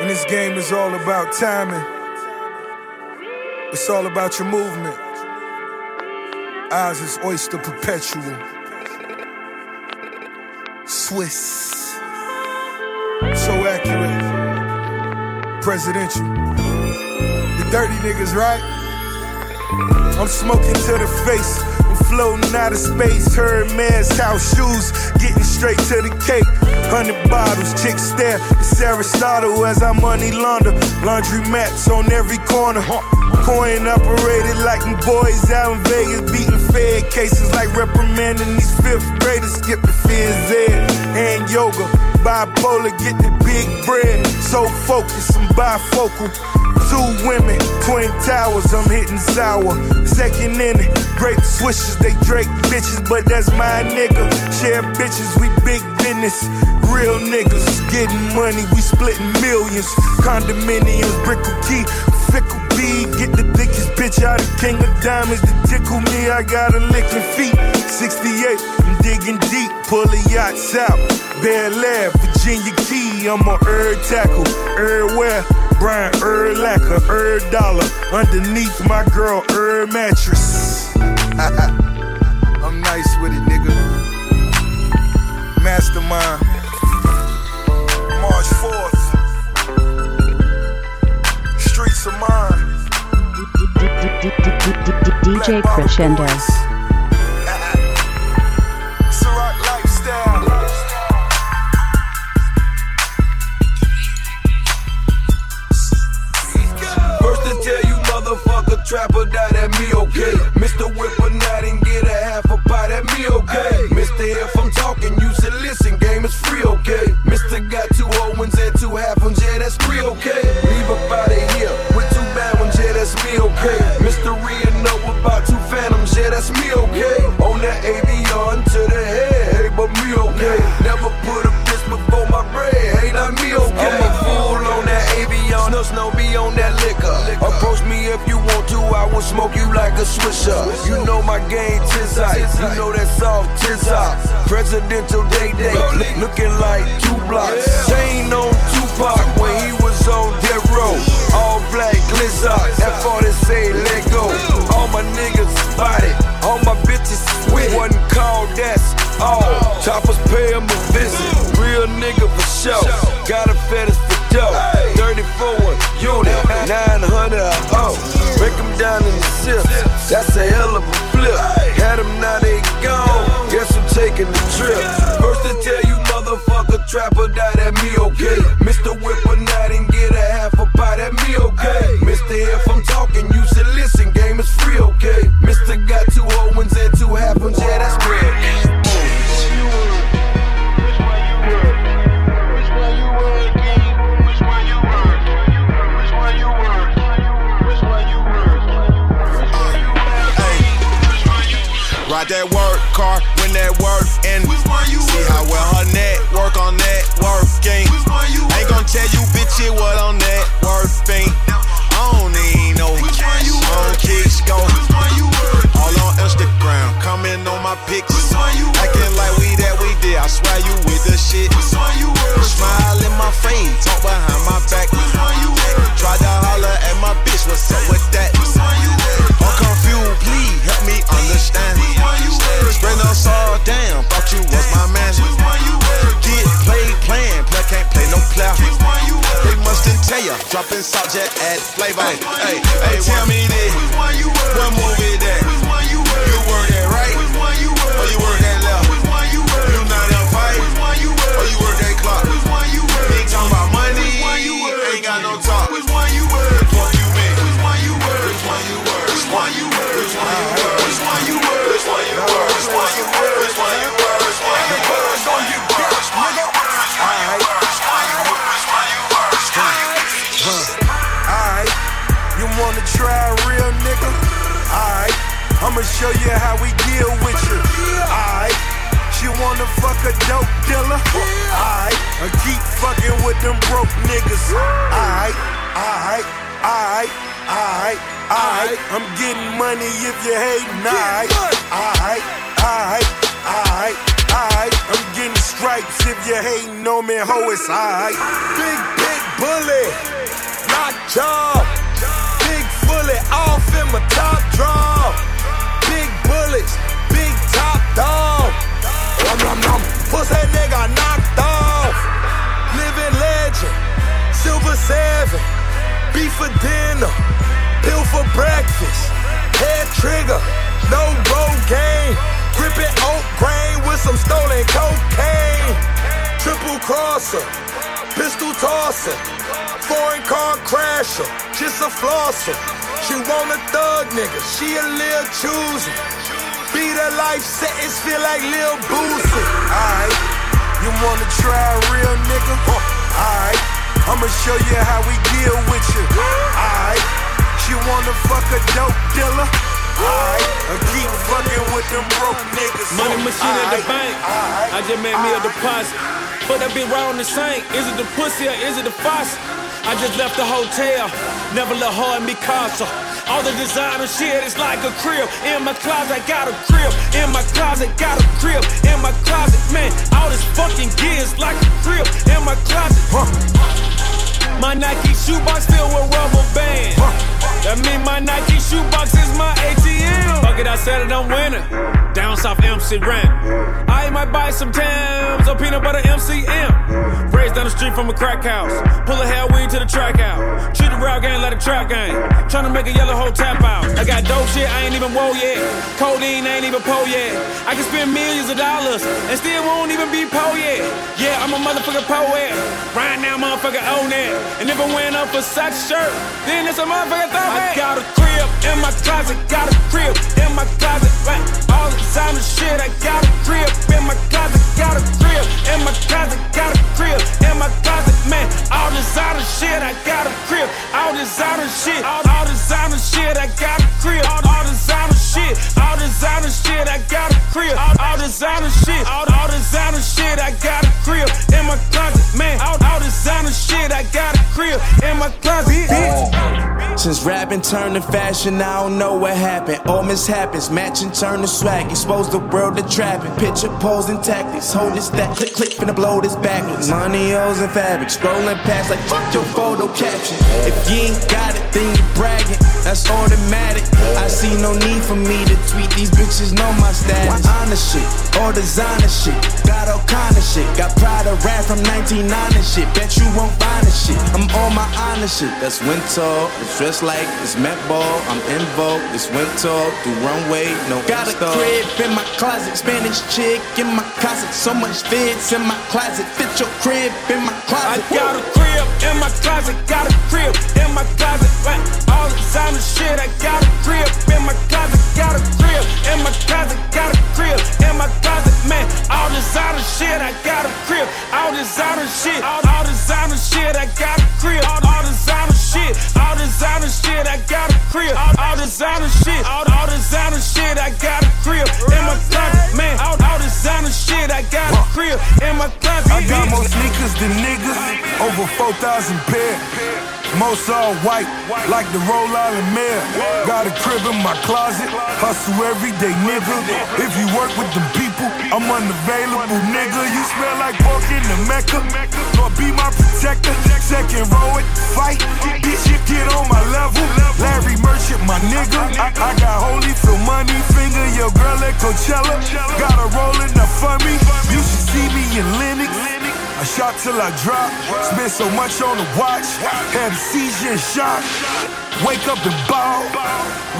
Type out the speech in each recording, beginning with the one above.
And this game is all about timing. It's all about your movement. Eyes is oyster perpetual. Swiss. So accurate. Presidential. The dirty niggas, right? I'm smoking to the face. I'm floating out of space. Hermes house shoes. Getting straight to the cake. Hundred bottles, chicks stare. It's Aristotle as I money launder. Laundry mats on every corner. Coin operated like them boys out in Vegas. Beating fed cases like reprimanding these fifth graders. Skip the phys ed. Hand yoga. Bipolar, get the big bread. So focused, I'm bifocal. Two women, twin towers, I'm hitting sour. Second inning, break swishes, they Drake bitches, but that's my nigga. Share bitches, we big business. Real niggas, getting money, we splitting millions. Condominiums, Brickell Key, fickle B. Get the thickest bitch out of King of Diamonds to tickle me. I got a licking feet. 68, I'm digging deep, pulling yachts out. Bear Air, Virginia Key, I'm on Erd tackle, everywhere. Brian Urlacher, Erd dollar. Underneath my girl, Erd mattress. I'm nice with it, nigga. Mastermind. March 4th. Streets of mine. DJ Crescendo. Game. You know that soft Tizite. Presidential day day, looking like two blocks. Chain on Tupac when he was on death row. All black glizzer, that 40 say let go. All my niggas spotted, all my bitches with One call, that's all. Choppers pay him a visit. Real nigga for show. Got a fetish for dough. 34 unit, 900 a oh. Break them down in the zip. That's a hell of a taking the trip. Wanna try a real nigga? Alright, I'ma show you how we deal with you. Alright, she wanna fuck a dope dealer? Alright, and keep fucking with them broke niggas. Alright, alright, alright, alright, alright. I'm getting money if you hating. Alright, alright, alright, alright, alright. I'm getting stripes if you hating on me, ho. It's alright. Big, big bully, lock jaw. Big off in my top draw. Big bullets, big top dog. Nom nom nom, pussy nigga knocked off. Living legend, silver seven. Beef for dinner, pill for breakfast. Head trigger, no road game. Gripping oak grain with some stolen cocaine. Triple crosser, pistol tosser, foreign car crasher, just a flosser. She want a thug nigga, she a lil choosy. Beat her life sentence, feel like Lil Boosie. Alright, you wanna try a real nigga? Alright, I'ma show you how we deal with you. Alright, she wanna fuck a dope dealer? Alright, and keep fucking with them broke niggas. Money machine at the bank. I just made me a deposit. But that be on the same. Is it the pussy or is it the faucet? I just left the hotel. Never let her in me casa. All the designer shit is like a crib. In my closet, got a crib. In my closet, got a crib. In my closet, man, all this fucking gear is like a crib. In my closet, my Nike shoebox filled with rubber bands. That mean my Nike shoebox is my ATM. Fuck it, I said it, I'm winning. Down south MC rent. I might buy some Tams or peanut butter MCM. Raised down the street from a crack house. Pull a hell weed to the track out. Treat the rap game like a trap game. Tryna make a yellow hole tap out. I got dope shit, I ain't even woe yet. Codeine I ain't even po yet. I can spend millions of dollars and still won't even be po yet. Yeah, I'm a motherfucking poet. Right now, motherfucker own it. And if I went up for such shirt, then it's a motherfucker throw I got a crib in my closet, got a crib in my closet. Right, all the designer shit, I got a crib in my closet, got a crib in my closet, got a crib in my closet. Man, all designer shit, I got a crib. All designer shit, all, all designer shit, I got a crib. All, all designer shit, all designer shit, I got a crib. All, all designer shit, all, all designer shit, I got a crib in my closet. Man, all, all designer shit, I got a crib in my closet. Bitch. Since rapping turned to fashion, I don't know what happened. All mishaps, matching turn to swag. Expose the world to trapping. Picture posing tactics. Hold this stack, click, click, finna blow this backwards. Money, O's, and fabric. Scrolling past like fuck your photo caption. If you ain't got it, then you bragging. That's automatic. I see no need for me to tweet. These bitches know my status. Why honest shit, all designer shit. Got all kind of shit. Got pride of rap from 1990 shit. Bet you won't find a shit. I'm on my honest shit. That's winter. It's dressed like it's Met Ball. I'm in vogue. It's winter. Do runway. No Got a crib in my closet. Spanish chick in my closet. So much fits in my closet. Fit your crib in my closet. I got a crib in my closet, got a crib in my closet. Right, all the designer shit, I got a crib in my closet, got a crib in my closet, got a crib in my closet. Man, all designer shit, I got a crib. All designer shit, all, all designer shit, I got a crib. All, all designer shit, all designer shit, I got a crib. All, all designer shit, all, all designer shit, I got a crib in my closet. Man, all, all designer shit, I got a crib in my closet. I got more sneakers than niggas, over 4,000 pair. Most all white, like the Island Mayor. Got a crib in my closet, hustle every day, nigga. If you work with them people, I'm unavailable, nigga. You smell like pork in the Mecca. Lord, be my protector. Second row at the fight. Bitch, you get on my level. Larry Merchant, my nigga. I, I got holy for money. Finger your girl at Coachella. Got her rolling up for me. You should see me in Lenox. I shot till I drop. Spent so much on the watch. Had a seizure and shot. Wake up and ball.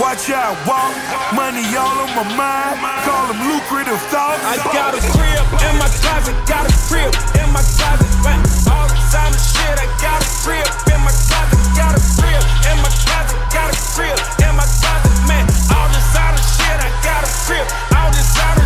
Watch how I walk. Money all on my mind. Call them lucrative thoughts. I got a crib in my closet, got a crib in my closet. All the designer shit, I got a crib in my closet, got a crib in my closet, got a crib in my closet. Man, all designer shit, I got a crib. All designer shit,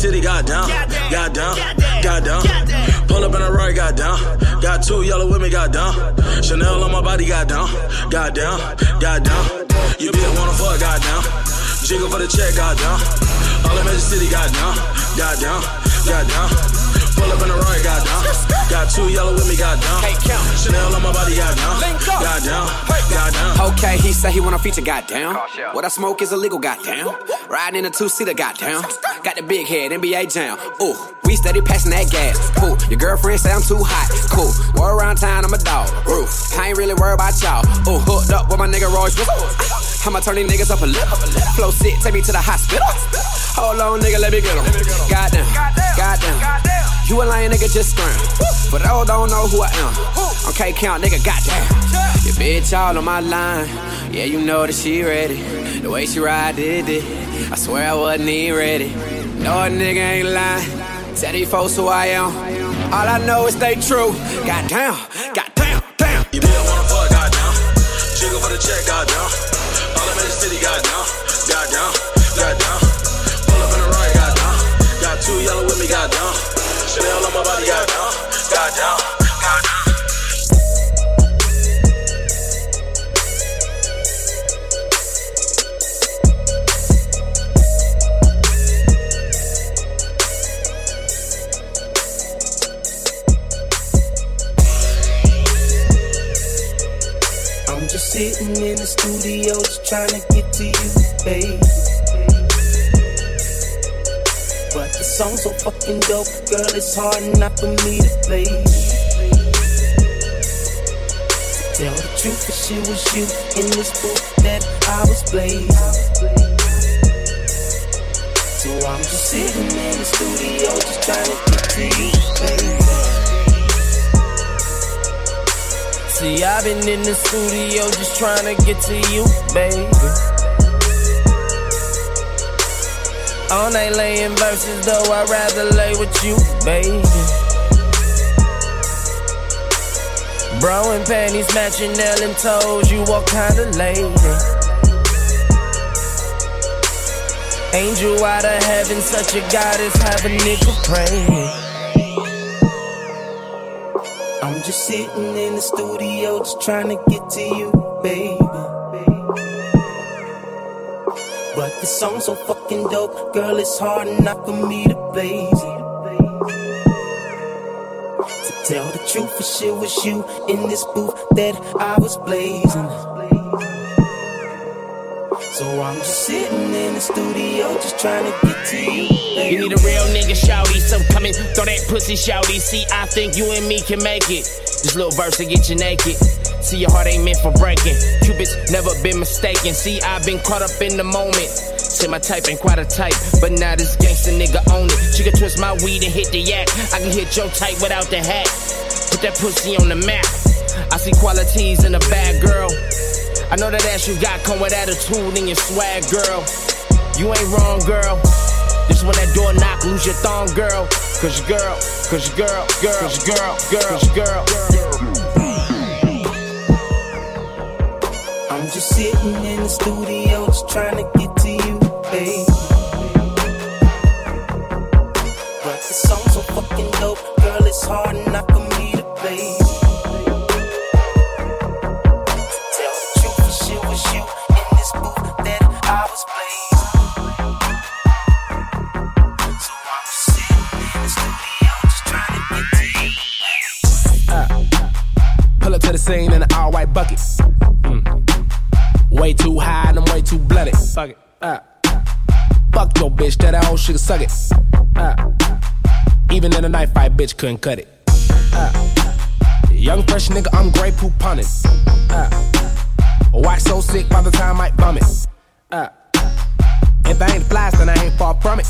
City, goddamn. Goddamn, goddamn. Pull up in a right, goddamn. Got two yellow with me, goddamn. Chanel on my body, goddamn. Goddamn, goddamn. You bitch wanna fuck, goddamn. Jiggle for the check, goddamn. All in Magic City, goddamn, goddamn, goddamn. Pull up in a ride, goddamn. Got two yellow with me, goddamn. Hey, count. Chanel on my body, goddamn. Goddamn, goddamn. Okay, he say he want a feature, goddamn. What I smoke is illegal, goddamn. Riding in a two-seater, goddamn. Got the big head, NBA jam. Ooh, we steady passing that gas. Cool, your girlfriend say I'm too hot. Cool, war around town, I'm a dog. Roof, I ain't really worried about y'all. Ooh, hooked up with my nigga Royce. I'ma turn these niggas up a little. Flow sick, take me to the hospital. Hold on, nigga, let me get him. Goddamn, goddamn. You a lying nigga, just scream. But I don't know who I am. Okay, count, nigga, goddamn. Your bitch all on my line. Yeah, you know that she ready. The way she ride did it. I swear I wasn't even ready. No, a nigga ain't lying. Tell these folks who I am. All I know is they true. Goddamn, goddamn, damn. You bitch wanna fuck, goddamn. Jiggle for the check, goddamn. All I'm in the city, goddamn. Goddamn, goddamn. Pull up in the right, goddamn. Got two yellow with me, goddamn. Chanel on my body, sitting in the studio, just trying to get to you, baby. Song so fucking dope, girl, it's hard not for me to play. tell the truth, the shit was you in this book that I was blazing. So I'm just sitting in the studio, just trying to get to you, baby. See, I've been in the studio just trying to get to you, baby. All night laying verses, though I'd rather lay with you, baby. Bro and panties matching nail and toes, you what kind of lady? Angel out of heaven, such a goddess, have a nigga praying. I'm just sitting in the studio, just trying to get to you, baby. But the song's so fucking dope, girl, it's hard enough for me to blaze it. To tell the truth, for shit was you in this booth that I was blazing. So I'm just sitting in the studio, just trying to get to you. Baby. You need a real nigga, shouty. So come in, throw that pussy, shouty. See, I think you and me can make it. This little verse to get you naked. See, your heart ain't meant for breaking. Cupid's never been mistaken. See, I've been caught up in the moment. Say my type ain't quite a type, but now this gangster nigga own it. She can twist my weed and hit the yak. I can hit your type without the hat. Put that pussy on the map. I see qualities in a bad girl. I know that ass you got come with attitude and your swag, girl. You ain't wrong, girl. This when that door knock, lose your thong, girl. Cause your girl, cause your girl, girl, cause your girl, girl, cause girl. girl. Just sitting in the studio, just trying to get to you, baby. But the song so fucking dope, girl, it's hard enough for me to play. Tell the truth, was you in this that I was playing. So I'm just sitting in the studio, just trying to get to you. Uh, pull up to the scene in an all white bucket Way too high and I'm way too bloody. Fuck it. Uh. Fuck your bitch, that old shit suck it. Uh. Even in a knife fight, bitch couldn't cut it. Uh. Young fresh nigga, I'm Grey Poupon punning. Uh. Why so sick by the time I bum it? Uh. If I ain't fly, then I ain't far from it.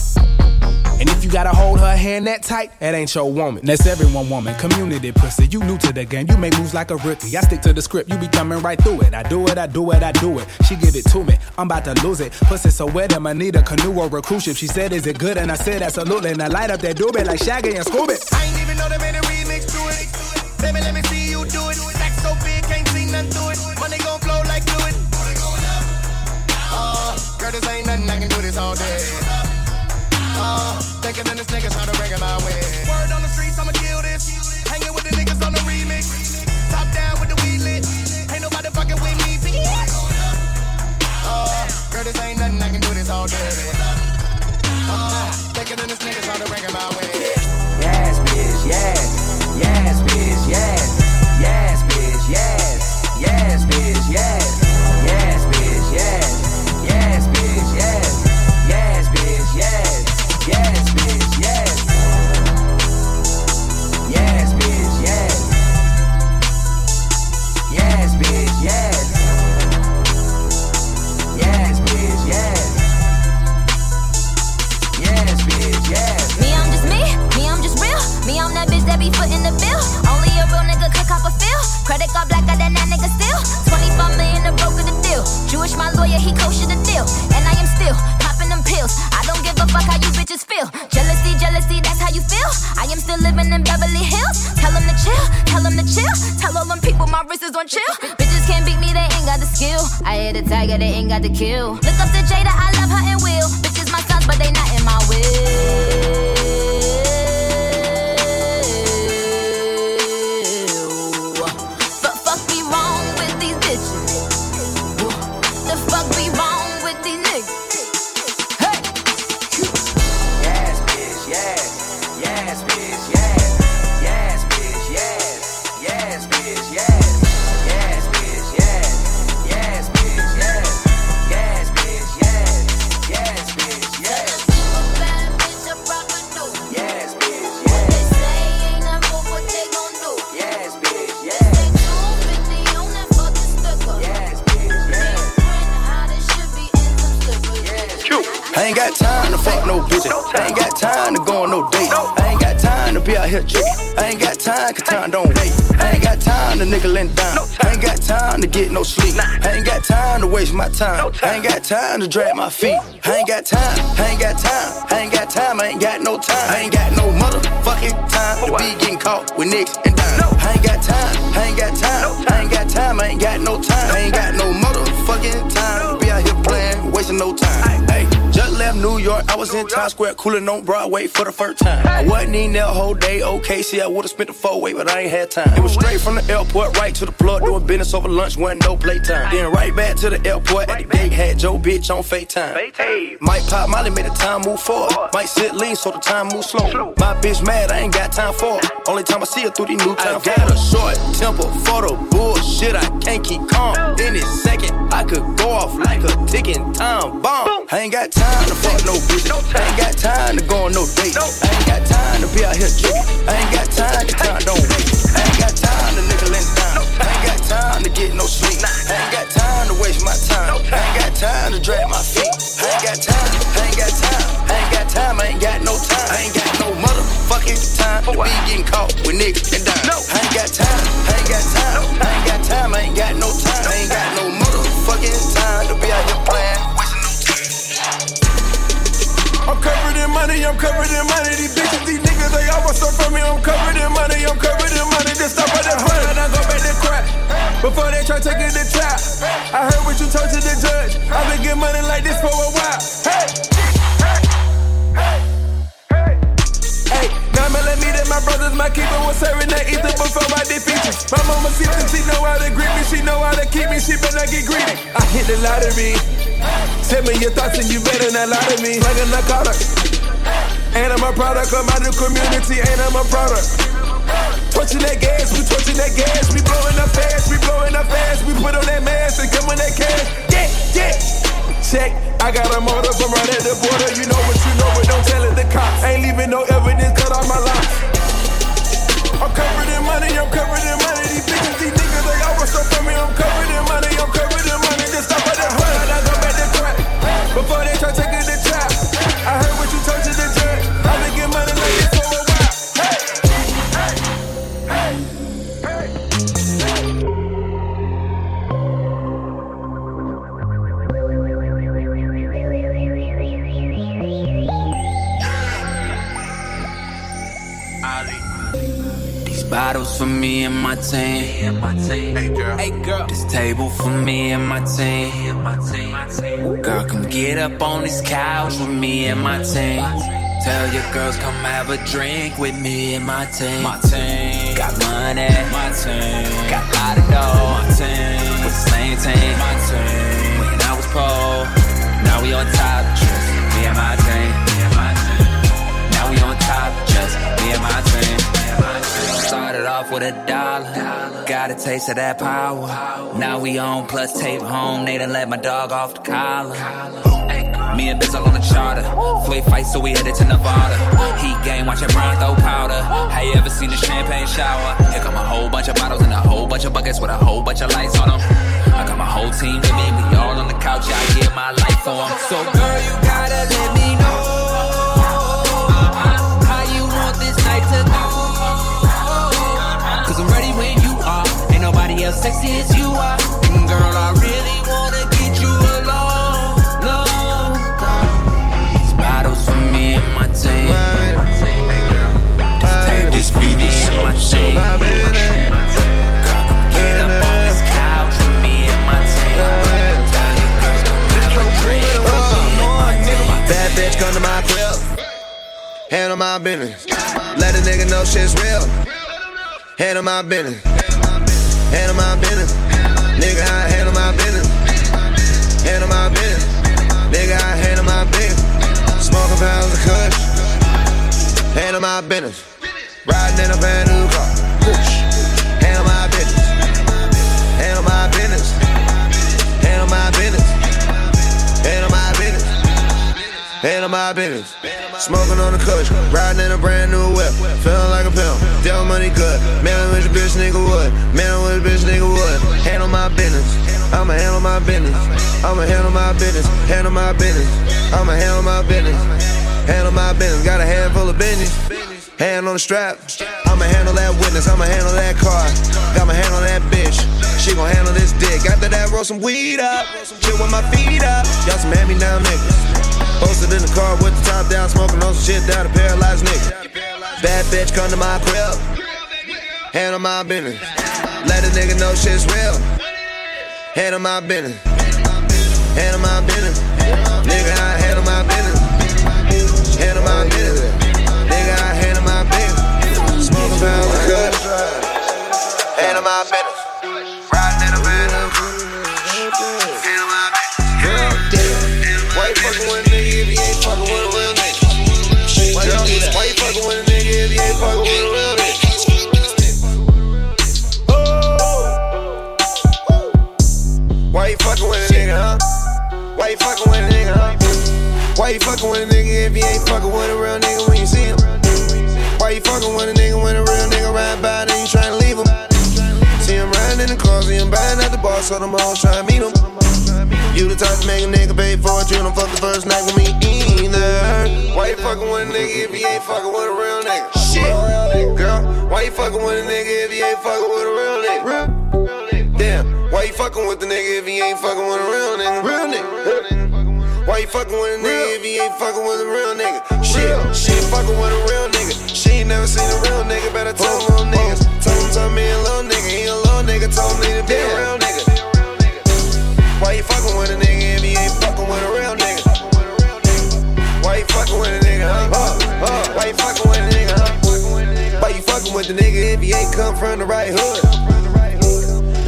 And if you gotta hold her hand that tight, that ain't your woman. That's everyone woman, community pussy. You new to the game, you make moves like a rookie. I stick to the script, you be coming right through it. I do it, I do it, I do it. She give it to me, I'm about to lose it. Pussy so wet, I'ma need a canoe or a cruise ship. She said, Is it good? And I said, Absolutely. And I light up that doobie like Shaggy and Scooby. I ain't even know they made a remix to it. Baby, let me see you do it. Stack so big, can't see nothing through it. Money gon' flow like fluid. Uh, girl, this ain't all day. Uh, thinking that this nigga's trying to break my way. Word on the streets, I'ma kill this. Hanging with the niggas on the remix. Top down with the weed lit. Ain't nobody fucking with me, bitch. Uh, girl, this ain't nothing, I can do this all day. Uh, thinking that this nigga's trying to break my way. Yes, bitch, yes, yes. Got time to go on no dates. I ain't got time to be out here tricking. I ain't got time cause time don't wait. I ain't got time to nickel and dime. I ain't got time to get no sleep. I ain't got time to waste my time. I ain't got time to drag my feet. I ain't got time. I ain't got time. I ain't got time. I ain't got no time. I ain't got no motherfucking time to be getting caught with nicks and dimes. I ain't got time. I ain't got time. I ain't got time. I ain't got no time. I ain't got no motherfucking time to be out here playing, wasting no time. Left New York. I was in Times Square, cooling on Broadway for the first time. I wasn't in that whole day. Okay, see, I would've spent the four way, but I ain't had time. It was straight from the airport right to the plug, doing business over lunch, wasn't no playtime. Then right back to the airport at the gate, had Joe bitch on FaceTime. Hey, might pop Molly, made the time move forward. Might sit lean, so the time move slow. My bitch mad, I ain't got time for her. Only time I see her through these new time. I got a short temper for the bullshit. I can't keep calm. Any second, I could go off like a ticking time bomb. I ain't got time to fuck no bitch. I ain't got time to go on no dates. I ain't got time to be out here drinking. I ain't got time to time don't wait. I ain't got time to nickel and dime. I ain't got time to get no sleep. I ain't got time to waste my time. I ain't got time to drag my feet. I ain't got time. I ain't got time. I ain't got time. I ain't got no time. I ain't got no motherfucking time to be getting caught with niggas and dimes. I ain't got time. I ain't got time. I ain't got time. I ain't got no time. I ain't got no motherfucking time to be out here I'm covered in money, I'm covered in money. These bitches, these niggas, they all want stuff from me. I'm covered in money, I'm covered in money. This stuff at the front, and I go back to crack. Before they try taking the trap, I heard what you told to the judge. I've been getting money like this for a while. Hey, hey, nine millimeter, my brothers, my keeper was serving that ether before I did. My mama see me, she know how to grip me, she know how to keep me, she better not get greedy. I hit the lottery. Tell me your thoughts and you better not lie to me. Like a narcotic. And I'm a product of my new community, and I'm a product. Torching that gas, we torching that gas, we blowing up fast, we blowing up fast, we put on that mask and come on that cash. Yeah, yeah. Check, I got a motor from right at the border. You know what you know, but don't tell it the cops. Ain't leaving no evidence, cut off my life. I'm covered in money, I'm covered in money. These bitches, these niggas, they want stuff from me. I'm covered in money, I'm covered in money. take it bottles for me and my team. Hey girl. Hey girl. This table for me and my team. Girl, come get up on this couch with me and my team. Tell your girls come have a drink with me and my team. My team. Got money. My team. Got a lot of dough. My team. With the same team. My team. When I was poor, now we on top. Just me and my team. Top. Just me and my team. Started off with a dollar, got a taste of that power. Now we on plus tape home, they done let my dog off the collar. Me and Bizzle on the charter, flick fight so we headed to Nevada. Heat game, watching Brown throw powder. Have you ever seen a champagne shower? Here come a whole bunch of bottles and a whole bunch of buckets with a whole bunch of lights on them. I got my whole team with me, we all on the couch, I give my life for 'em. So girl, you gotta let me know to do. Cause I'm ready when you are. Ain't nobody else sexy as you are. And girl, I really wanna get you alone. alone. These bottles for me and my team. This tape, this beat, this shit, my team. Handle my business. Let a nigga know shit's real. Handle my business. Handle my business. Nigga, I handle my business. Handle my business. Nigga, I handle my business. Smoking pounds of kush. Handle my business. Riding in a brand new car. Whoosh. Handle my business. Handle my business. Handle my business. Handle my business. Handle my business. Smoking on the coach, riding in a brand new whip. Feeling like a pimp, devil money good. Man, I wish a bitch nigga would. Man, I a bitch nigga would. Handle my business. I'ma handle my business. I'ma handle my business. Handle my business. I'ma handle my business. Handle my business. Got a handful of business. Hand on the strap. I'ma handle that witness. I'ma handle that car. I'ma handle that bitch. She gon' handle this dick. After that, roll some weed up. Chill with my feet up. Y'all some hand me down niggas. Posted in the car with the top down, smoking on some shit down a paralyzed nigga. Bad bitch come to my crib. Handle my business. Let a nigga know shit's real. Handle my business. Handle my business. Nigga, I Why you fucking with a nigga, huh? Why you fucking with a nigga if you ain't fucking with a real nigga when you see him? Why you fucking with a nigga when a real nigga ride by and you tryna leave him? See him riding in the car, see him buying at the bar, so them hoes tryna meet him. You the type to make a nigga pay for it, you don't fuck the first night with me either. Why you fucking with a nigga if you ain't fucking with a real nigga? Shit, girl, why you fucking with a nigga if you ain't fucking with a real nigga? Why you fucking with the nigga if he ain't fucking with a real nigga? Real nigga. Why you fucking with a nigga if he ain't fucking with a real nigga? Shit, she ain't fucking with a real nigga. She ain't never seen a real nigga, better tell little niggas. Tell him, tell me a little nigga, he a little nigga, told me to be a real nigga. Why you fucking with a nigga if he ain't fucking with a real nigga? Why you fucking with a nigga, huh? Uh, uh, why you fucking with a nigga, huh? Why you fucking with the nigga if he ain't come from the right hood?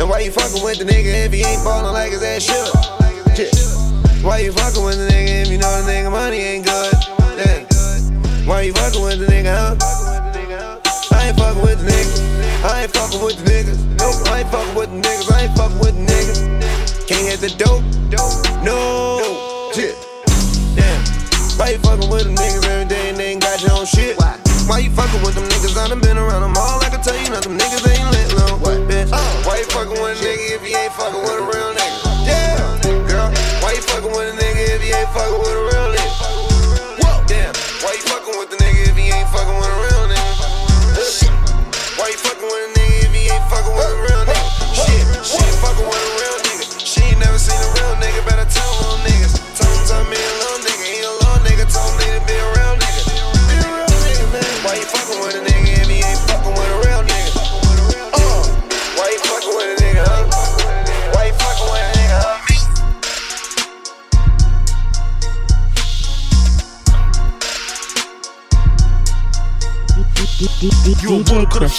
And why you fucking with the nigga if he ain't ballin' like his ass should? Shit. Why you fucking with the nigga if you know the nigga money ain't good? Yeah. Why you fucking with the nigga, huh? I ain't fucking with the niggas. I ain't fucking with the niggas. Nope, I ain't fucking with the niggas. I ain't fucking with the niggas. Can't hit the dope. No. Shit. Damn. Why you fucking with them niggas every day and they ain't got your own shit? Why? Why you fucking with them niggas? I done been around them all. I can tell you nothing. Niggas ain't. What, bitch? Why you fucking with a nigga if you ain't fucking with a real nigga? Yeah. Girl, why you fucking with a nigga if you ain't fucking with a real nigga? Whoa. Damn. Why you fucking with the nigga if you ain't fucking with a real nigga? Shit. Why you fucking with a nigga if you ain't fucking with a real nigga? Shit. She fucking with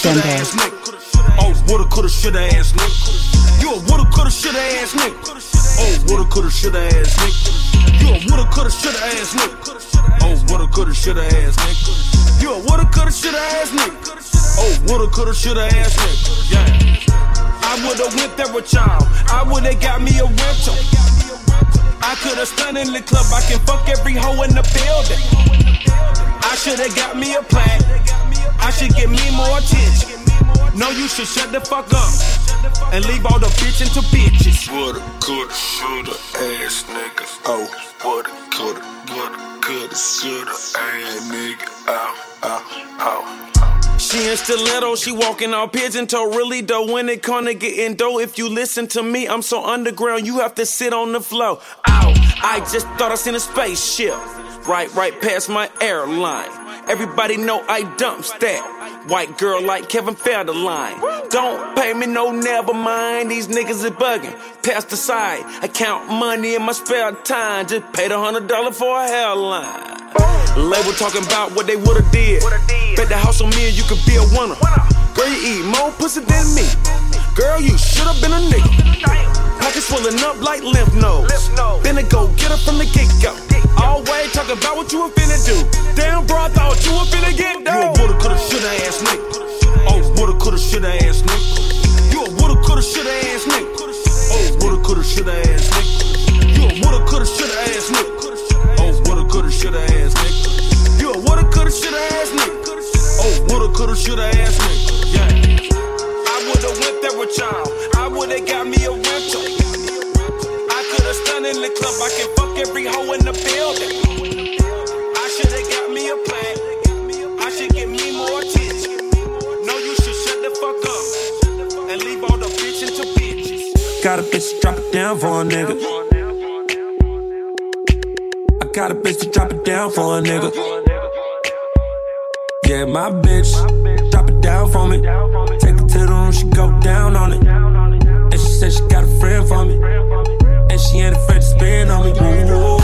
Crescendo. Oh, woulda, coulda, shoulda ass nigga. You a woulda, coulda, shoulda ass nigga. Oh, woulda, coulda, shoulda ass nigga. You a woulda, coulda, shoulda ass nigga. Oh, woulda, coulda, shoulda ass nigga. You a woulda, coulda, shoulda ass nigga. Oh, woulda, coulda, shoulda ass nigga. Yeah. I woulda went there with y'all. I woulda got me a rental. I coulda stunned in the club. I can fuck every hoe in the building. I shoulda got me a plaque. I should get me more attention. No, you should shut the fuck up and leave all the bitchin' to bitches. Woulda, coulda, shoulda, ass niggas. Oh, woulda, coulda, woulda, coulda, shoulda, ass nigga. Ow, ow, ow. She in stiletto, she walking all pigeon toe. Really though, when it come to getting dough, if you listen to me, I'm so underground, you have to sit on the floor. Ow, I just thought I seen a spaceship. Right, right past my airline. Everybody know I dumps that. White girl like Kevin Federline. Don't pay me no never mind. These niggas is bugging. Pass the side. I count money in my spare time. Just paid a hundred dollar for a hairline. Label talking about what they woulda did. Bet the house on me and you could be a winner. Girl, you eat more pussy than me. Girl, you should've been a nigga. Pockets swelling up like lymph nodes. Finna go get her from the get go. Always talking about what you were finna do. Damn, bro, I thought you were finna get down. You a woulda, coulda, shoulda ass nigga. Oh, woulda, coulda, shoulda ass nigga. You a woulda, coulda, shoulda ass nigga. Oh, woulda, coulda, shoulda ass nigga. You a woulda, coulda, shoulda ass nigga. Oh, woulda, coulda, shoulda ass nigga. You a woulda, coulda, shoulda ass nigga. Oh, woulda, coulda, shoulda ass nigga. Yeah. I woulda went there with y'all. I woulda got me a rental. I coulda stunned in the club. I can fuck every hoe in the building. I shoulda got me a. I should me more. No, you should shut the fuck up and leave all the bitches. Got a bitch to drop it down for a nigga. I got a bitch to drop it down for a nigga. Yeah, my bitch, drop it down for me. Take it to the room, she go down on it. And she said she got a friend for me. She ain't afraid to spin on me. Ooh,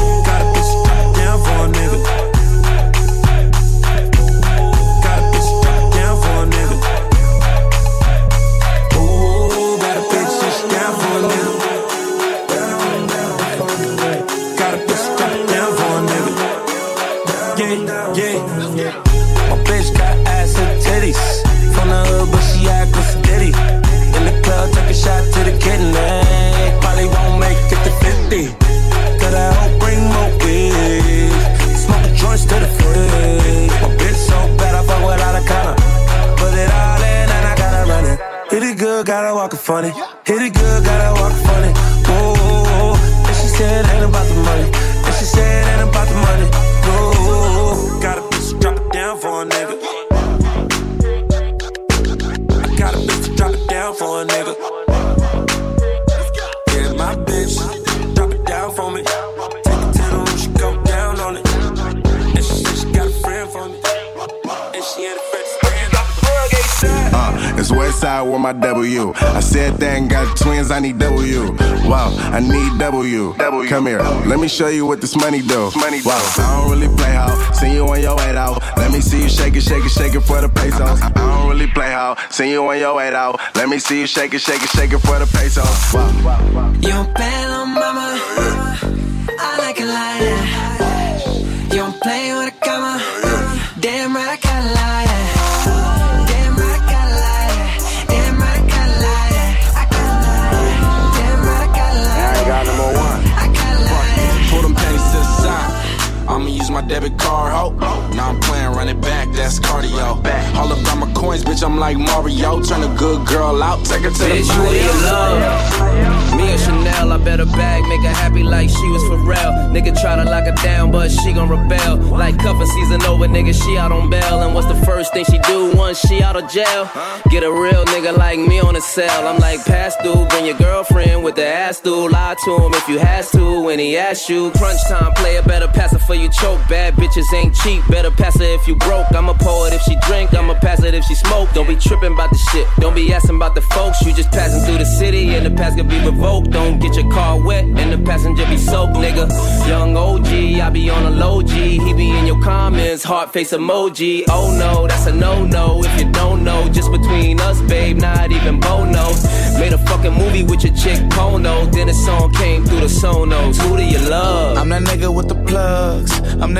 got twins, I need W. Wow, I need W. Come here, let me show you what this money do. Wow, I don't really play how. See you on your way out. Let me see you shake it, shake it, shake it for the pesos. I don't really play how. See you on your way out. Let me see you shake it, shake it, shake it for the pesos. Wow. You don't pelo, mama. I like it like that. My debit card, ho. Now I'm playing, run it back, that's cardio. All about my coins, bitch, I'm like Mario. Turn a good girl out, take her to Bitch, the you in love. Me and Chanel, I bet her bag, make her happy like she was for real. Nigga try to lock her down, but she gon' rebel. Like cuffing season over, nigga, she out on bail. And what's the first thing she do once she out of jail? Get a real nigga like me on the cell. I'm like, pass through, bring your girlfriend with the ass through. Lie to him if you has to when he asks you. Crunch time, player, better pass it for you choke. Bad bitches ain't cheap, better pass it if you broke. I'ma pour it if she drink, I'ma pass it if she smoke. Don't be tripping about the shit, don't be asking about the folks. You just passing through the city and the pass can be revoked. Don't get your car wet and the passenger be soaked, nigga. Young OG, I be on a low G. He be in your comments, heart face emoji. Oh no, that's a no no. If you don't know, just between us, babe, not even Bono. Made a fucking movie with your chick Pono. Then a song came through the Sonos. Who do you love? I'm that nigga with the plugs. I'm the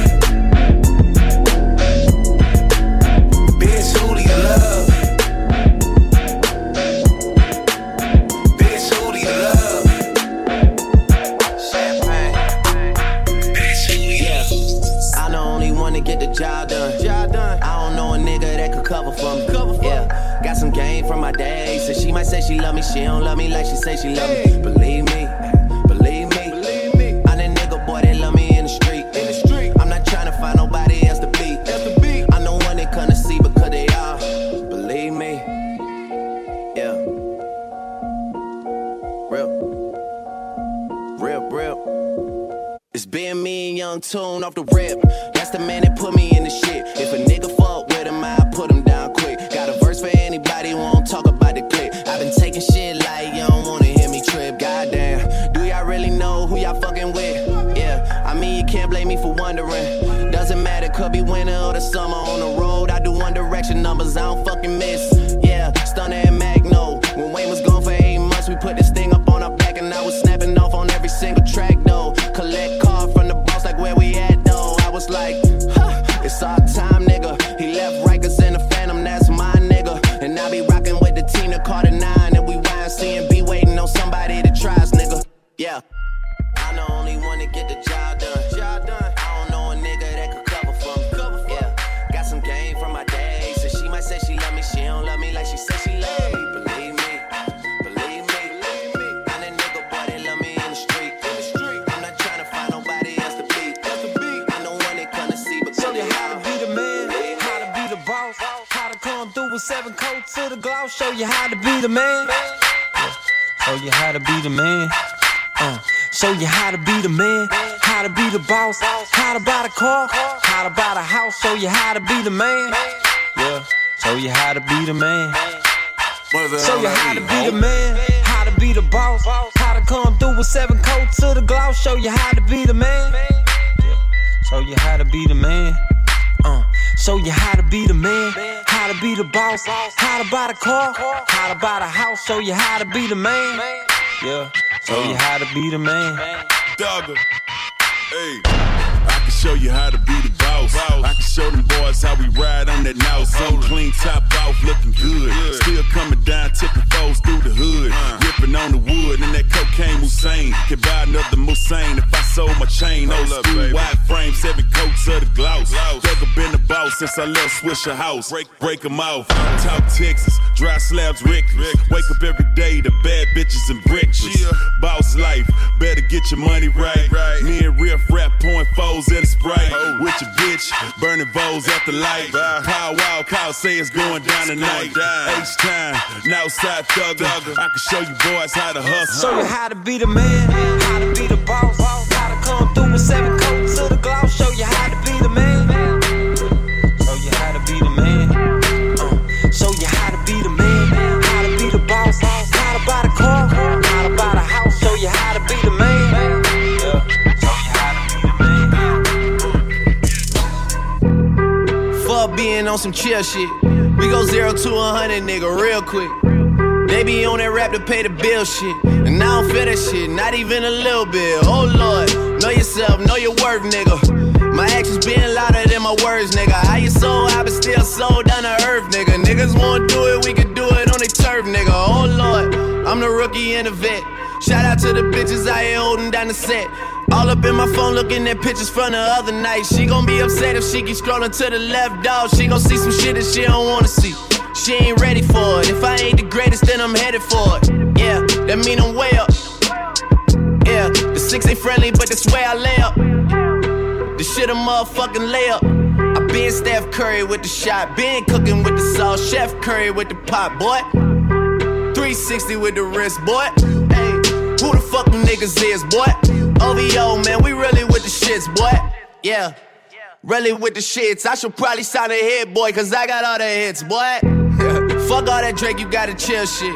She love me. She don't love me like she say she love me. Believe me. Believe me. Believe me. I'm that nigga boy that love me in the street. In the street. I'm not trying to find nobody else to beat. Else to beat. I'm the one they come to see because they are. Believe me. Yeah. Real. Real, real. It's been me and Young Tune off the rip. That's the man that show you how to be the man, how to be the boss, how to buy the car, how to buy the house. Show you how to be the man. Yeah, show you how to be the man. Show you how to be the man, how to be the boss, how to come through with seven coats to the gloss. Show you how to be the man. Yeah, show you how to be the man. Uh, show you how to be the man, how to be the boss, how to buy the car, how to buy the house. Show you how to be the man. Yeah, show you how to be the man. Dogger. Hey. Show you how to be the boss. I can show them boys how we ride on that now. Some clean top off, looking good. Still coming down, tipping foes through the hood. Uh. Ripping on the wood, and that cocaine Hussein. Can buy another Hussein if I sold my chain. Old school, wide frame, seven coats of the glouse. Dug up in the boss since I left Swishahouse. Break, break 'em off. Talk Texas, dry slabs reckless. Wake up every day to bad bitches and breakfast. Boss life, better get your money right. Me and Riff Raff pouring foes in a Sprite. With your bitch, burning bowls at the light. Pow wow, cow say it's going down tonight. H-Town, Northside thugger. I can show you boys how to hustle. Show you how to be the man, how to be the boss, how to come through with seven coats to the gloss. Show you On some chill shit. We go zero to a hundred, nigga, real quick. They be on that rap to pay the bill shit. And I don't feel that shit, not even a little bit. Oh lord, know yourself, know your worth, nigga. My actions being louder than my words, nigga. How you so I but still so down to earth, nigga. Niggas won't do it, we can do it on their turf, nigga. Oh lord, I'm the rookie and the vet. Shout out to the bitches out here holding down the set. All up in my phone looking at pictures from the other night. She gon' be upset if she keep scrolling to the left, dog. She gon' see some shit that she don't wanna see. She ain't ready for it. If I ain't the greatest, then I'm headed for it. Yeah, that mean I'm way up. Yeah, the six ain't friendly, but that's where I lay up. The shit a motherfucking layup. I been Steph Curry with the shot, been cooking with the sauce, Chef Curry with the pot, boy. 360 with the wrist, boy. Hey, who the fuck them niggas is, boy? OVO, man, we really with the shits, boy. Yeah. Really with the shits. I should probably sign a hit, boy, cause I got all the hits, boy. fuck all that Drake, you gotta chill shit.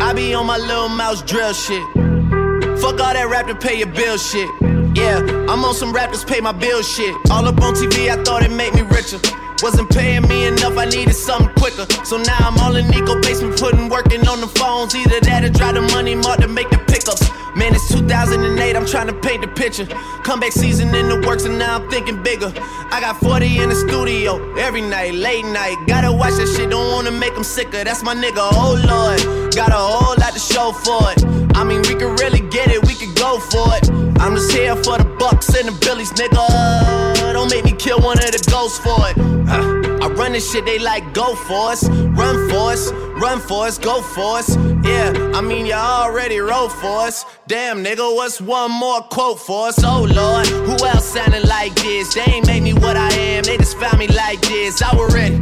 I be on my Lil Mouse drill shit. Fuck all that rap to pay your bill shit. Yeah, I'm on some rappers pay my bill shit. All up on TV, I thought it made me richer. Wasn't paying me enough, I needed something quicker. So now I'm all in Nico basement, putting working on the phones. Either that or drive the money mark to make the pickups. Man, it's 2008, I'm trying to paint the picture. Comeback season in the works, and now I'm thinking bigger. I got 40 in the studio every night, late night. Gotta watch that shit, don't wanna make them sicker. That's my nigga, oh lord. Got a whole lot to show for it. I mean, we could really get it, we could go for it. I'm just here for the bucks and the billies, nigga. Don't make me kill one of the ghosts for it. I run this shit, they like go for us, run for us, run for us, go for us. Yeah, I mean you already wrote for us. Damn nigga, what's one more quote for us? Oh lord, who else sounding like this? They ain't made me what I am, they just found me like this. I was ready.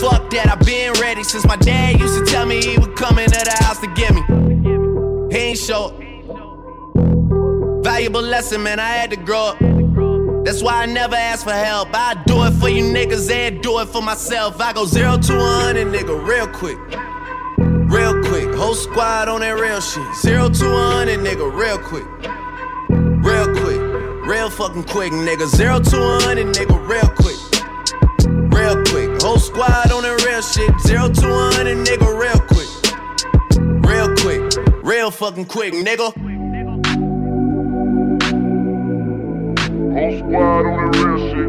Fuck that, I've been ready since my dad used to tell me he would come into the house to get me. He ain't show. Valuable lesson, man, I had to grow up. That's why I never ask for help. I do it for you niggas and do it for myself. I go zero to 100, nigga, real quick. Real quick. Whole squad on that real shit. Zero to 100, nigga, real quick. Real quick. Real fucking quick, nigga. Zero to 100, nigga, real quick. Real quick. Whole squad on that real shit. Zero to 100, nigga, real quick. Real quick. Real fucking quick, nigga. Whole squad on that real shit.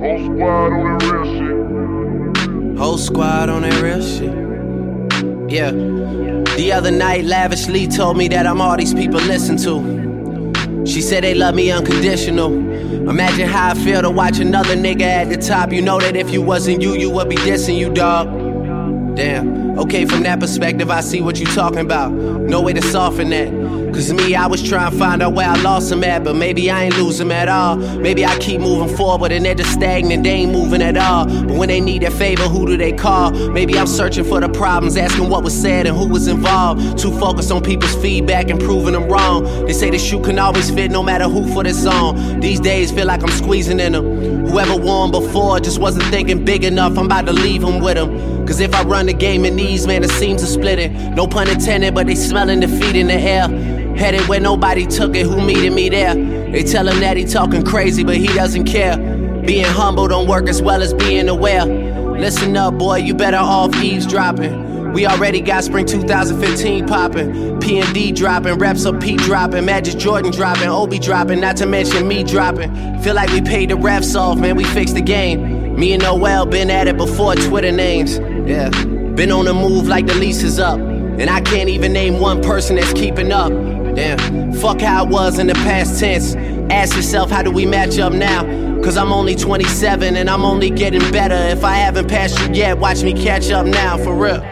Whole squad on that real shit. Whole squad on that real shit. Yeah. The other night, Lavish D told me that I'm all these people listen to. She said they love me unconditional. Imagine how I feel to watch another nigga at the top. You know that if you wasn't you, you would be dissing you, dog. Damn. Okay, from that perspective, I see what you talking about. No way to soften that. Cause me, I was trying to find out where I lost him at, but maybe I ain't lose him at all. Maybe I keep moving forward and they're just stagnant, they ain't moving at all. But when they need a favor, who do they call? Maybe I'm searching for the problems, asking what was said and who was involved. Too focused on people's feedback and proving them wrong. They say the shoe can always fit no matter who for the song. These days feel like I'm squeezing in them. Whoever won before just wasn't thinking big enough, I'm about to leave him with them. Cause if I run the game in these, man, the seams are splitting. No pun intended, but they smelling defeat in the air. Headed where nobody took it, who meeting me there? They tell him that he talking crazy, but he doesn't care. Being humble don't work as well as being aware. Listen up, boy, you better off eavesdropping. We already got spring 2015 popping. P and D dropping, reps of P dropping, Majid Jordan dropping, Obi dropping, not to mention me dropping. Feel like we paid the refs off, man, we fixed the game. Me and Noah been at it before Twitter names. Yeah, been on the move like the lease is up. And I can't even name one person that's keeping up. Damn, fuck how it was in the past tense. Ask yourself, how do we match up now? Cause I'm only 27 and I'm only getting better. If I haven't passed you yet, watch me catch up now, for real.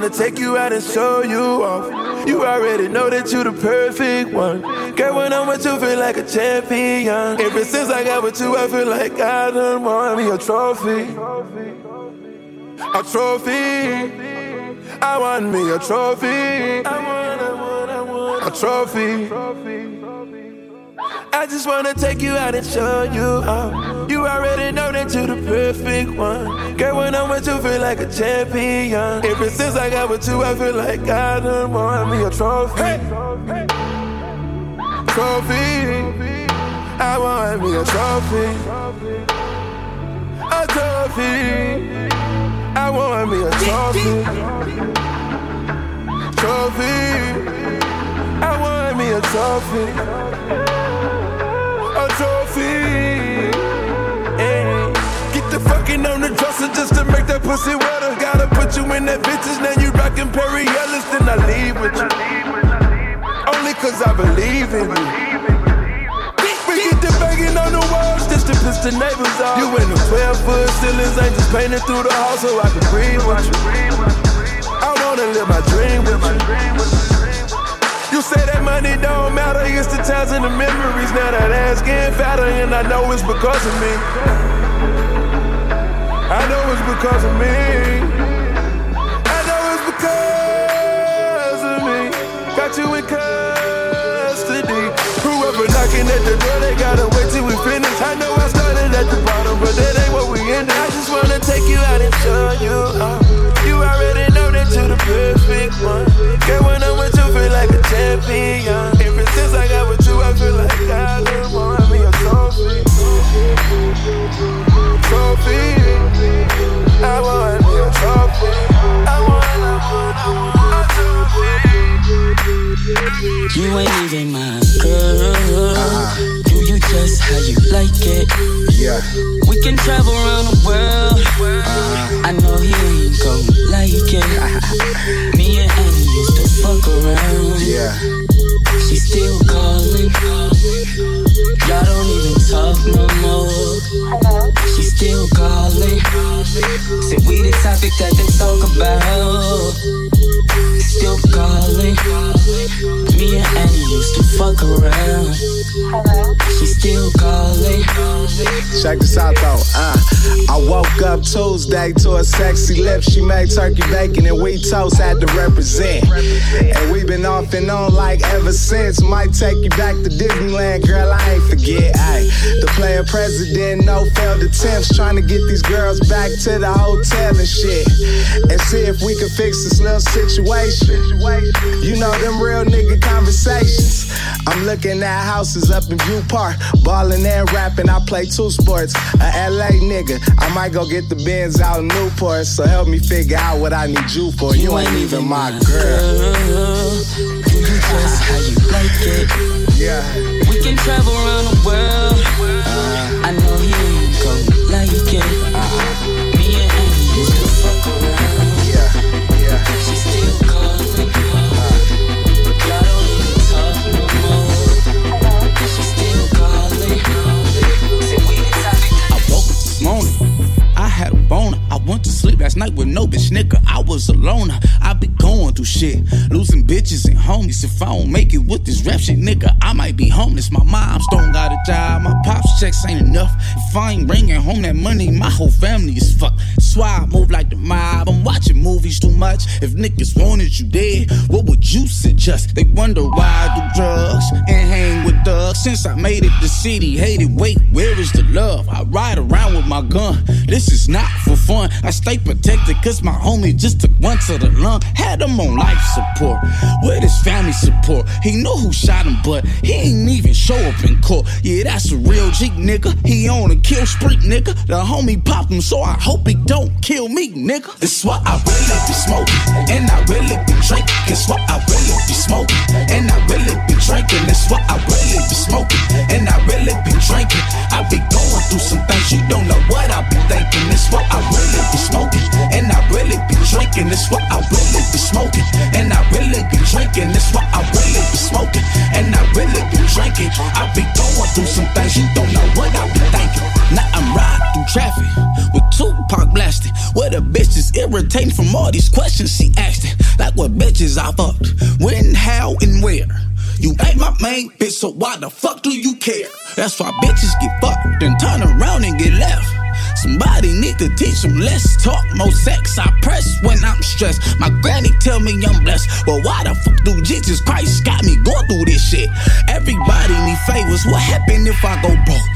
Wanna take you out and show you off. You already know that you the perfect one. Girl, when I'm with you, feel like a champion. Ever since I got with you, I feel like I done won me a trophy. A trophy. I want me a trophy. I want, I want, I want a trophy. I just wanna take you out and show you off. You already know that you're the perfect one. Girl, when I'm with you, feel like a champion. Ever since I got with you, I feel like I done won me a trophy. Trophy. I want me a trophy. A trophy. I want me a trophy. Trophy. I want me a trophy fucking on the dresser just to make that pussy wetter. Gotta put you in that bitches, now you rockin' Perry Ellis, then I leave with you. Only cause I believe in you. We get the banging on the walls just to piss the neighbors off. You in the 12 foot ceilings, ain't just painted through the house so I can breathe with you. I wanna live my dream with you. You say that money don't matter, it's the times and the memories. Now that ass getting fatter, and I know it's because of me. I know it's because of me. I know it's because of me. Got you in custody. Whoever knocking at the door, they gotta wait till we finish. I know I started at the bottom, but that ain't what we ended. I just wanna take you out and show you. Uh, you already know that you're the perfect one. Girl, when I'm with you, feel like a champion. Ever since I got with you, I feel like I just want me a trophy. Trophy. I a trophy. I I. You ain't even my girl. Uh-huh. Do you just how you like it? Yeah. We can travel around the world. Uh-huh. I know he ain't gon' like it. Me and Annie used to fuck around. Yeah. She still calling. Y'all don't even talk no more. Said we the topic that they talk about. Still calling. Me and Annie used to fuck around. She still calling. Check this out though. Uh, I woke up Tuesday to a sexy lip. She made turkey bacon and we toast had to represent. And we been off and on like ever since. Might take you back to Disneyland, girl. I ain't forget. Ay, the player president, no failed attempts. Trying to get these girls back to the hotel and shit. And see if we can fix this little situation. You know them real nigga conversations. I'm looking at houses up in View Park, ballin' and rapping. I play two sports. A LA nigga, I might go get the Benz out in Newport. So help me figure out what I need you for. You, you ain't even my girl. girl. Just how you like it. Yeah. We can travel around the world. Last night with no bitch, nigga. I was alone. I be going through shit, losing bitches and homies. If I don't make it with this rap shit, nigga, I might be homeless. My mom's don't got a job, my pops checks ain't enough. If I ain't bringing home that money, my whole family is fucked. Why I move like the mob. I'm watching movies too much. If niggas wanted you dead, what would you suggest? They wonder why I do drugs and hang with thugs. Since I made it the city, hated. Wait, where is the love? I ride around with my gun. This is not for fun. I stay protected cause my homie just took one to the lung. Had him on life support. With his family support. He knew who shot him, but he ain't even show up in court. Yeah, that's a real G nigga. He on a kill streak, nigga. The homie popped him, so I hope he don't kill me, nigga. This what I really be smoking. And I really be drinking. This what I really be smoking. And I really be drinking. This what I really be smoking. And I really be drinking. I be going through some things you don't know what I be thinking. This what I really be smoking. And I really be drinking. This what I really be smoking. And I really be drinking. This what I really be smoking. And I really be drinking. I be going through some things you don't know what I be thinking. Now I'm riding through traffic with Tupac blasting. Where the bitches irritating from all these questions she asking. Like what bitches I fucked, when, how, and where. You ain't my main bitch, so why the fuck do you care? That's why bitches get fucked, then turn around and get left. Somebody need to teach them less talk, more sex. I press when I'm stressed. My granny tell me I'm blessed. Well, why the fuck do Jesus Christ got me going through this shit? Everybody need favors. What happen if I go broke?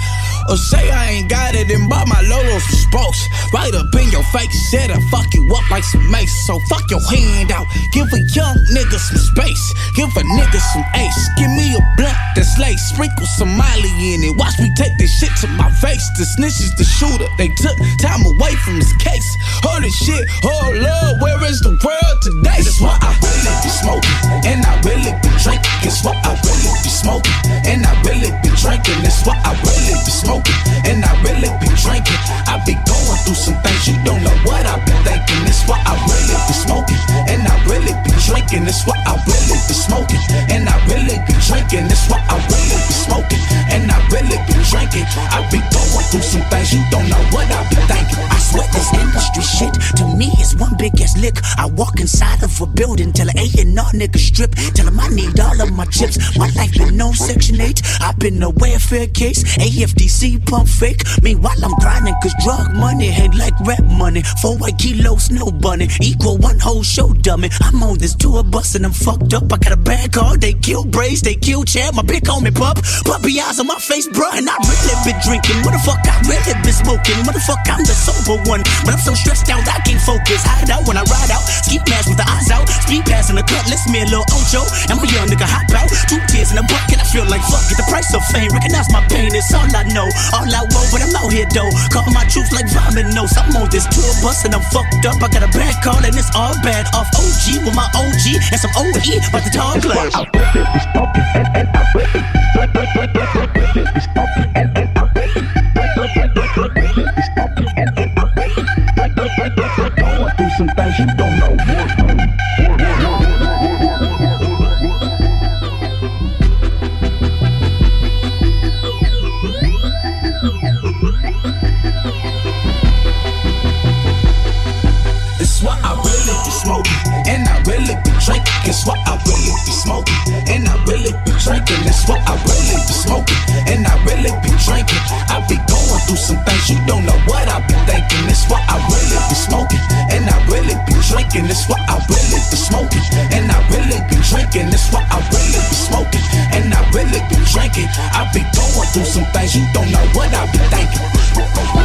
Or say I ain't got it and buy my Lolos for spokes. Right up in your face, said I fuck you up like some mace. So fuck your hand out. Give a young nigga some space. Give a nigga some ace. Give me a blunt that's lace. Sprinkle some Miley in it. Watch me take this shit to my face. The snitch is the shooter. They took time away from his case. Holy shit, oh lord, where is the world today? That's why I really be smoking. And I really be drinking. That's what I really be smoking. And I really be drinking. That's what I really be smoking smoking, and I really be drinking. I be going through some things you don't know what I've been thinking. It's why I really be smoking, and I really be drinking. It's why I really be smoking, and I really be drinking. It's why I really be smoking, and I really be drinking. I be going through some things you don't know what I've been thinking. I swear this industry shit to me is one big ass lick. I walk inside of a building, tell an A and R nigga strip, tell him I need all of my chips. My life been no Section 8, I've been a welfare case, AFDC pump fake. Meanwhile, I'm grinding cause drug money ain't like rap money. Four white kilos, no bunny. Equal one whole show dummy. I'm on this tour bus and I'm fucked up. I got a bad car, they kill braids, they kill Chad. My pick on me, pup. Puppy eyes on my face, bro. And I really been drinking. What the fuck I really been smoking? Fuck I'm the sober one? But I'm so stressed out, I can't focus. Hide out when I ride out. Ski mask with the eyes out. Speed pass in the cut, let's me a little Ocho. And my young nigga hop out. Two tears in a bucket, I feel like fuck it. The price of fame, recognize my pain, it's all I know. All I want, but I'm out here though. Call my troops like vomit notes. I'm on this tour bus and I'm fucked up. I got a bad call and it's all bad. Off OG with my OG and some OE, but the dog glass. I be smoking and, and I be smoking and, and I really, really be smoking and, and I going through some things you don't know. That's thinking. That's why I really be smoking. And I really be drinking. It's what I really be smoking. And I really be drinking. It's what I really be smoking. And I really be drinking. I be going through some things you don't know what I be